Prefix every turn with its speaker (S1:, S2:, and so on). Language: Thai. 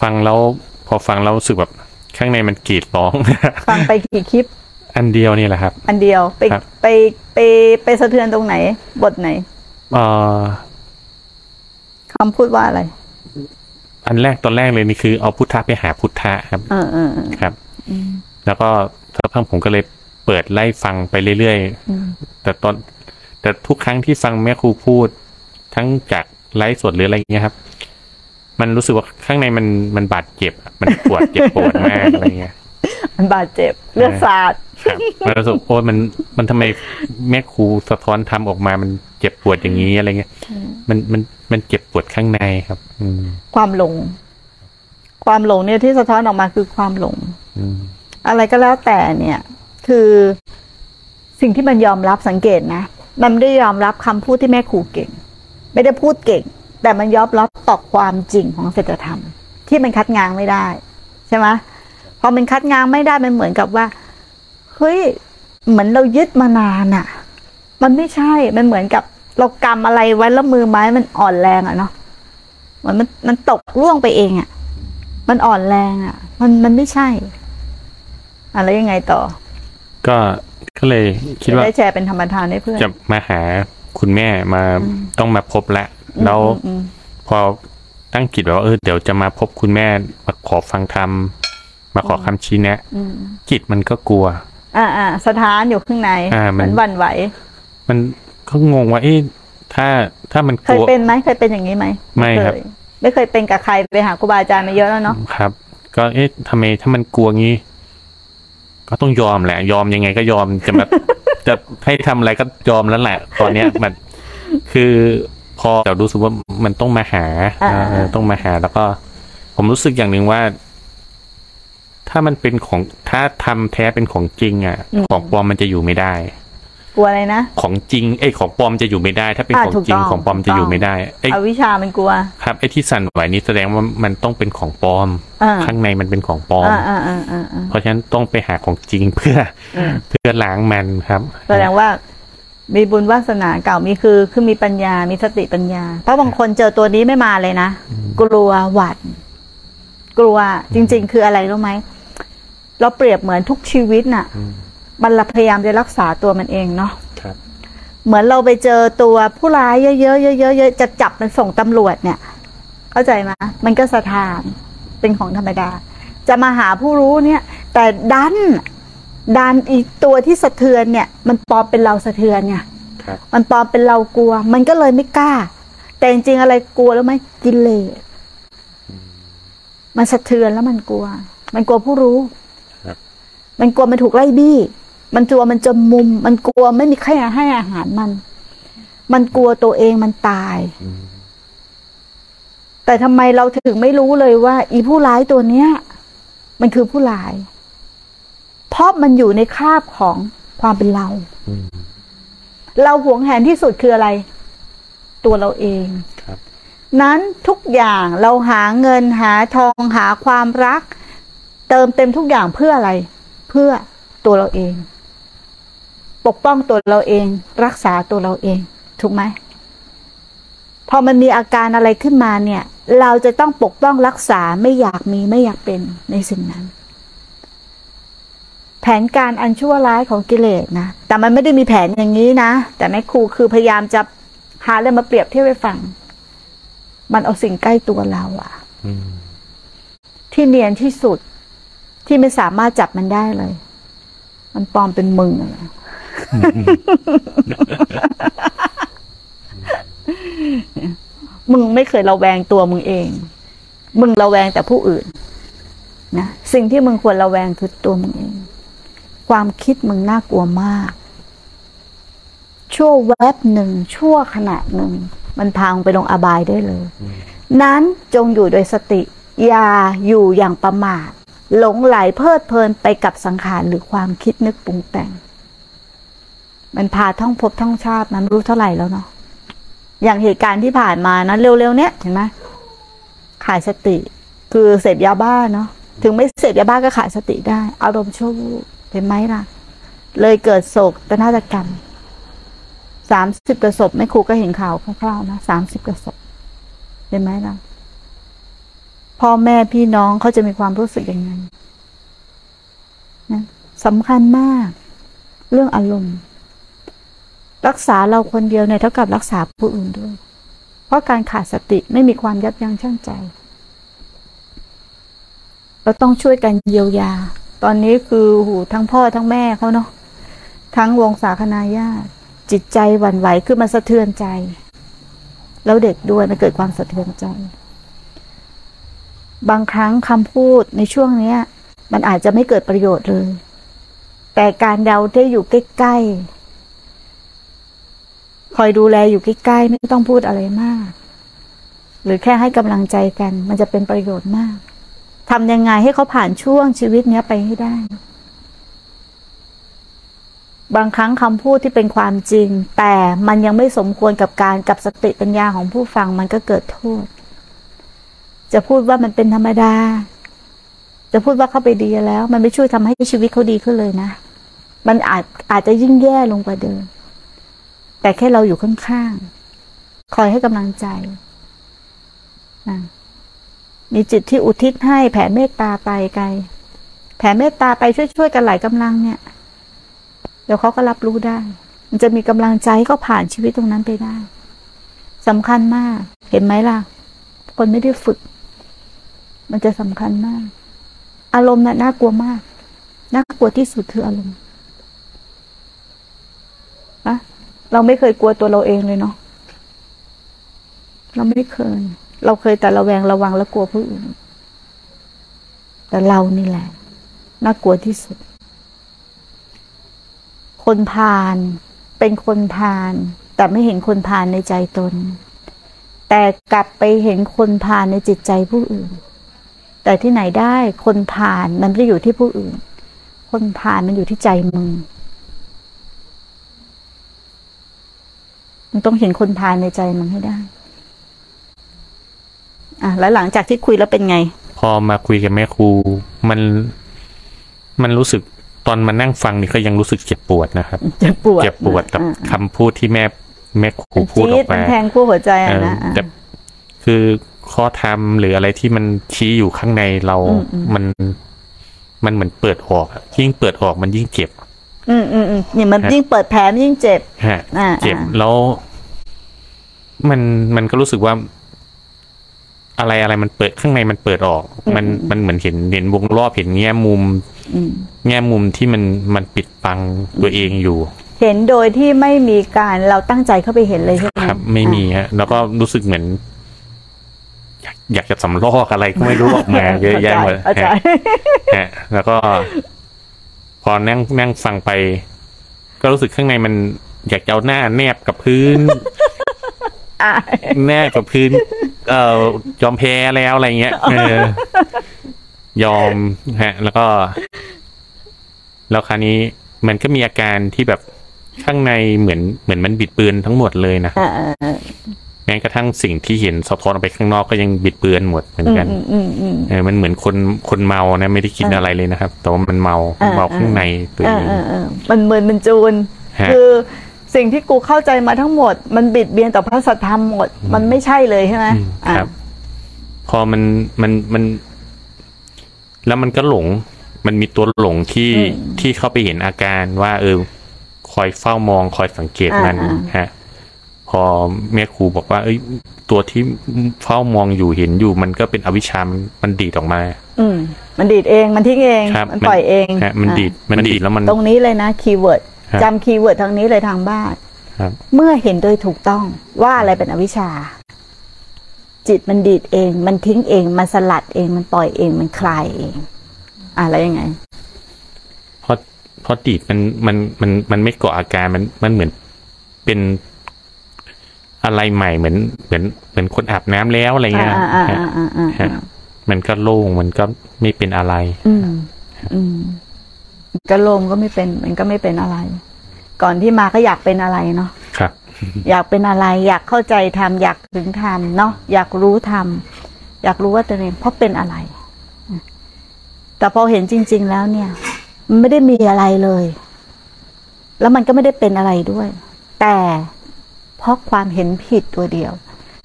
S1: ฟังแล้วพอฟังแล้วรู้สึกแบบข้างในมันกรีดร้อง
S2: ฟังไปกี่คลิป
S1: อันเดียวนี่แหละครับ
S2: อันเดียวไป
S1: ครับ
S2: ไปไปไปสะเทือนตรงไหน บทไหน
S1: เอ่อ
S2: คำพูดว่าอะไร
S1: อันแรกตอนแรกเลยนี่คือเอาพุทธะไปหาพุทธะครับ
S2: เออเออเออ
S1: ครับแล้วก็สักพักผมก็เลยเปิดไล่ฟังไปเรื่อย
S2: อืม
S1: ๆแต่ตอน แต่ทุกครั้งที่ฟังแม่ครูพูด ทั้งจากไลฟ์สดหรืออะไรอย่างเงี้ยครับ มันรู้สึกว่าข้างในมันมันบาดเจ็บอะมันปวดเจ็บปวดมากอะไรเงี้ย
S2: มันบาดเจ็บเลือดสาด
S1: ครับมันรู้สึกโอ้ยมันมันทำไมแม่ครูสะท้อนทำออกมามันเจ็บปวดอย่างนี้อะไรเงี้ยมันมันมันเจ็บปวดข้างในครับ อืม
S2: ความหลง ความหลงเนี่ยที่สะท้อนออกมาคือความหลง
S1: อืม
S2: อะไรก็แล้วแต่เนี่ย คือสิ่งที่มันยอมรับสังเกตนะมันไม่ได้ยอมรับคำพูดที่แม่ครูเก่ง ไม่ได้พูดเก่ง แต่มันยอมรับต่อความจริงของศีลธรรม ที่มันคัดง้างไม่ได้ใช่ไหมพอมันคัดง้างไม่ได้มันเหมือนกับว่าเฮ้ยเหมือนเรายึดมานานอะมันไม่ใช่มันเหมือนกับเรากำอะไรไว้แล้วมือไม้มันอ่อนแรงอะเนาะเหมือนมันมันตกร่วงไปเองอะมันอ่อนแรงอะมันมันไม่ใช่อะไรยังไงต่อ
S1: ก็ก็เลยคิด
S2: จะ
S1: ว่า
S2: ได้แชร์เป็นธรรมทานให้เพื่อน
S1: จะมาหาคุณแม่มาต้องมาพบแล้ว แล้ว
S2: อืม
S1: พอตั้งจิตไว้ว่าเออเดี๋ยวจะมาพบคุณแม่มาขอฟังธรรมมาขอคำชี้แนะ
S2: อืม
S1: จิตมันก็กลัว
S2: อ่าอ่าสถานอยู่ข้างใน
S1: อ่า
S2: เห
S1: มัน
S2: มือนหวันไหว
S1: มันก็งงว่าเอ๊ะถ้าถ้ามัน
S2: เค
S1: ก
S2: ย
S1: ลัว
S2: เป็นไหมเคยเป็นอย่างนี้ไหม
S1: ไม่ครับ
S2: เคยไม่เคยเป็นกับใครไปหาครูบาอาจารย์มาเยอะแล้วเนาะ
S1: ครับ ก็เอ๊ะทำไมถ้ามันกลัวงี้ ก็ต้องยอมแหละ ยอมยังไงก็ยอมจะแบบจะให้ทำอะไรก็ยอมแล้วแหละ ตอนเนี้ยมันคือ พอแต่รู้สึกว่ามันต้องมาหา
S2: อ่า
S1: เออต้องมาหา แล้วก็ ผมรู้สึกอย่างหนึ่งว่า ถ้ามันเป็นของถ้าทำแท้เป็นของจริง อะ ของปลอมมันจะอยู่ไม่ได้
S2: กลัวอะไรนะ
S1: ของจริงไอ้ยของปลอมจะอยู่ไม่ได้ ถ้าเป็น
S2: อ่า
S1: ของ
S2: ถูก
S1: จริง
S2: ต้อง
S1: ของปลอมจะอยู่ไม่ได้ไอ้
S2: อวิชามันกลัว
S1: ครับไอ้ที่สั่นไหวนี้แสดงว่ามันต้องเป็นของปลอม
S2: อ่า
S1: ข้างในมันเป็นของปลอม
S2: อ่าอ่าอ่าอ่าอ่า
S1: เพราะฉะนั้นต้องไปหาของจริงเพื่ออ
S2: ม
S1: เพื่อล้างมันครับ
S2: แสดงว่า มีบุญวาสนาเก่ามีคือคือมีปัญญา มีสติปัญญา เพราะบางคนเจอตัวนี้ไม่มาเลยนะ กลัวหวัดกลัวจริง ๆ คืออะไรรู้ไหมเราเปรียบเหมือนทุกชีวิตน่ะ
S1: อืม
S2: มันพยายามจะรักษาตัวมันเองเนาะ
S1: ครับ
S2: เหมือนเราไปเจอตัวผู้ร้ายเยอะๆเยอะๆเยอะๆจะจับมันส่งตำรวจเนี่ย เข้าใจไหมมันก็สะทานเป็นของธรรมดา จะมาหาผู้รู้เนี่ย แต่ดัน ดันอีกตัวที่สะเทือนเนี่ย มันปลอมเป็นเราสะเทือนไง
S1: ครับ
S2: มันปลอมเป็นเรากลัว มันก็เลยไม่กล้า แต่จริงๆอะไรกลัวแล้วไหมกิเลสมันสะเทือนแล้วมันกลัว มันกลัวผู้รู้
S1: ครับ
S2: มันกลัวมันถูกไล่บี้ มันกลัวมันจนมุม มันกลัวไม่มีใครให้อาหารมัน มันกลัวตัวเองมันตาย
S1: อืม
S2: แต่ทำไมเราถึงไม่รู้เลยว่า อีผู้ร้ายตัวเนี้ย มันคือผู้ร้าย เพราะมันอยู่ในคราบของความเป็นเรา
S1: อืม
S2: เราหวงแหนที่สุดคืออะไร ตัวเราเอง
S1: ครับ
S2: นั้นทุกอย่างเราหาเงินหาทองหาความรัก เติมเต็มทุกอย่างเพื่ออะไร เพื่อตัวเราเอง ปกป้องตัวเราเอง รักษาตัวเราเอง ถูกไหมพอมันมีอาการอะไรขึ้นมาเนี่ย เราจะต้องปกป้องรักษาไม่อยากมีไม่อยากเป็นในสิ่งนั้น แผนการอันชั่วร้ายของกิเลสนะ แต่มันไม่ได้มีแผนอย่างนี้นะ แต่แม่ครูคือพยายามจะหาเรื่องมาเปรียบเทียบให้ฟัง มันเอาสิ่งใกล้ตัวเราอะ
S1: อ
S2: ที่เนียนที่สุดที่ไม่สามารถจับมันได้เลย มันปลอมเป็นมึงอะมึงไม่เคยระแวงตัวมึงเอง มึงระแวงแต่ผู้อื่น นะ สิ่งที่มึงควรระแวงคือตัวมึงเอง ความคิดมึงน่ากลัวมาก ชั่วแวบหนึ่ง ชั่วขณะหนึ่ง มันพามึงไปลงอบายได้เลย นั้นจงอยู่โดยสติ อย่าอยู่อย่างประมาท หลงไหลเพลิดเพลินไปกับสังขารหรือความคิดนึกปรุงแต่ง มันพาท่องภพท่องชาติมันไม่รู้เท่าไหร่แล้วเนาะอย่างเหตุการณ์ที่ผ่านมานะเร็วๆเนี้ยเห็นไหมขายสติ คือเสพยาบ้าเนาะถึงไม่เสพยาบ้าก็ขายสติได้ อารมณ์ชั่ววูบเห็นไหมล่ะ เลยเกิดโศกตนาฏกรรมสามสิบกระศพแม่ครูก็เห็นข่าวคร่าวๆนะสามสิบกระศพเห็นไหมล่ะ พ่อแม่พี่น้องเขาจะมีความรู้สึกยังไงนะสำคัญมาก เรื่องอารมณ์ รักษาเราคนเดียวเนี่ยเท่ากับรักษาผู้อื่นด้วย เพราะการขาดสติไม่มีความยับยั้งชั่งใจ เราต้องช่วยกันเยียวยา ตอนนี้คือหูทั้งพ่อทั้งแม่เขาเนาะทั้งวงศาคณาญาติจิตใจหวั่นไหวคือมันสะเทือนใจ แล้วเด็กด้วยมันเกิดความสะเทือนใจ บางครั้งคำพูดในช่วงเนี้ย มันอาจจะไม่เกิดประโยชน์เลย แต่การเดาได้อยู่ใกล้ๆคอยดูแลอยู่ใกล้ๆไม่ต้องพูดอะไรมาก หรือแค่ให้กำลังใจกัน มันจะเป็นประโยชน์มาก ทำยังไงให้เขาผ่านช่วงชีวิตเนี้ยไปให้ได้ บางครั้งคำพูดที่เป็นความจริง แต่มันยังไม่สมควรกับการกับสติปัญญาของผู้ฟังมันก็เกิดโทษ จะพูดว่ามันเป็นธรรมดา จะพูดว่าเขาไปดีแล้ว มันไม่ช่วยทำให้ชีวิตเขาดีขึ้นเลยนะ มันอาจอาจจะยิ่งแย่ลงกว่าเดิม แต่แค่เราอยู่ข้างๆคอยให้กำลังใจนะ มีจิตที่อุทิศให้แผ่เมตตาไปไกล แผ่เมตตาไปช่วยๆกันหลายกำลังเนี่ย เดี๋ยวเขาก็รับรู้ได้ มันจะมีกำลังใจให้เขาผ่านชีวิตตรงนั้นไปได้สำคัญมาก เห็นไหมล่ะ คนไม่ได้ฝึก มันจะสำคัญมาก อารมณ์น่ะน่ากลัวมาก น่ากลัวที่สุดคืออารมณ์อะเราไม่เคยกลัวตัวเราเองเลยเนาะเราไม่เคย เราเคยแต่ระแวงระวังและกลัวผู้อื่น แต่เรานี่แหละ น่ากลัวที่สุด คนพาลเป็นคนพาลแต่ไม่เห็นคนพาลในใจตน แต่กลับไปเห็นคนพาลในจิตใจผู้อื่น แต่ที่ไหนได้คนพาลมันไม่ได้อยู่ที่ผู้อื่น คนพาลมันอยู่ที่ใจมึงมึงต้องเห็นคนพาลในใจมึงให้ได้ อะแล้วหลังจากที่คุยแล้วเป็นไง
S1: พอมาคุยกับแม่ครูมันมันรู้สึกตอนมานั่งฟังนี่ก็ยังรู้สึกเจ็บปวดนะครับ
S2: เจ็บปวด
S1: เจ็บปวดกับ
S2: อ่า
S1: คำพูดที่แม่แม่ครูพูดอ
S2: จี๊
S1: อ
S2: ด
S1: ก
S2: มัน
S1: มา
S2: แทงคู่หัวใจ
S1: เอ
S2: อะ
S1: อ
S2: นะอะ
S1: แต่คือข้อธรรมหรืออะไรที่มันชี้อยู่ข้างในเรา
S2: อืมอืม
S1: มันมันเหมือนเปิดออกอะยิ่งเปิดออกมันยิ่งเจ็บ
S2: อืมอืมอืมเนี่ยมันยิ่งเปิดแผลมันยิ่งเจ็บ
S1: ฮะ
S2: อ่า
S1: เจ็บ
S2: อ่า
S1: แล้ว มันมันก็รู้สึกว่า อะไรอะไรมันเปิดข้างในมันเปิดออก มันมันเหมือนเห็นเห็นวงรอบเห็นแง่มุม
S2: อืม
S1: แง่มุมที่มันมันปิดบังตัวเองอยู่
S2: เห็นโดยที่ไม่มีการเราตั้งใจเข้าไปเห็นเลยใช่ไหม
S1: ครับ ไม่มีฮะแล้วก็รู้สึกเหมือน อยากอยากจะสำลอกอะไรก็ไม่รู้ออกมาเยอะแยะหมด
S2: เข้าใจ
S1: ฮะฮะแล้วก็ พอนั่งนั่งฟังไป ก็รู้สึกข้างในมันอยากจะเอาหน้าแนบกับพื้น
S2: อะ
S1: แนบกับพื้น เอ่อยอมแพ้แล้วอะไรเงี้ยเออยอมฮะ แล้วก็ แล้วคราวนี้มันก็มีอาการที่แบบข้างในเหมือนเหมือนมันบิดเบือนทั้งหมดเลยนะ
S2: อ่าอ่าอ่า
S1: แม้กระทั่งสิ่งที่เห็นสะท้อนออกไปข้างนอกก็ยังบิดเบือนหมดเหมือนกัน
S2: อืมอืมอืม
S1: เออมันเหมือนคนคนเมานะไม่ได้คิด
S2: อ่า
S1: อะไรเลยนะครับ แต่ว่ามันเมา
S2: อ่า
S1: เมาข้างในตัว
S2: อ่า
S1: เอง
S2: อ่าอ่ามันเหมือนมันจูน
S1: ฮะ
S2: คือ สิ่งที่กูเข้าใจมาทั้งหมด มันบิดเบียนต่อพระสัทธรรมหมด มันไม่ใช่เลยใช่ไหม
S1: อืม
S2: อะ
S1: ครับ พอมันมันมัน แล้วมันก็หลง มันมีตัวหลงที่ที่เข้าไปเห็นอาการว่า เออ คอยเฝ้ามอง คอยสังเกตมัน
S2: อ่า
S1: ฮะ พอแม่ครูบอกว่า เอ้ย ตัวที่เฝ้ามองอยู่เห็นอยู่ มันก็เป็นอวิชชามันมันดีดออกมา
S2: อืม มันดีดเอง มันทิ้งเอง
S1: ครับ
S2: มันปล่อยเอง
S1: ฮะมัน
S2: อะ
S1: ดีดมันดีดแล้วมัน
S2: ตรงนี้เลยนะคีย์เวิร์ด
S1: ครับ
S2: จำคีย์เวิร์ดทางนี้เลยทางบ้าน
S1: ครับ
S2: เมื่อเห็นโดยถูกต้องว่าอะไรเป็นอวิชชา จิตมันดีดเอง มันทิ้งเอง มันสลัดเองมันปล่อยเองมันคลายเองอะแล้วยังไง
S1: เพราะเพราะดีดมันมันมันมันไม่ก่ออาการมันมันเหมือนเป็นอะไรใหม่เหมือนเหมือนเหมือนคนอาบน้ำแล้วอะไรเงี้ย
S2: อ่าอ่า
S1: ฮะ
S2: อ่าอ่าอ่า
S1: ฮะมันก็โล่งมันก็ไม่เป็นอะไร
S2: อืมอืม กระโลมก็ไม่เป็น มันก็ไม่เป็นอะไร ก่อนที่มาก็อยากเป็นอะไรเนาะ
S1: ครับ
S2: อยากเป็นอะไร อยากเข้าใจทำอยากถึงทำเนาะอยากรู้ทำอยากรู้ว่าตัวเองเพราะเป็นอะไร แต่พอเห็นจริง ๆ แล้วเนี่ย มันไม่ได้มีอะไรเลย แล้วมันก็ไม่ได้เป็นอะไรด้วย แต่เพราะความเห็นผิดตัวเดียว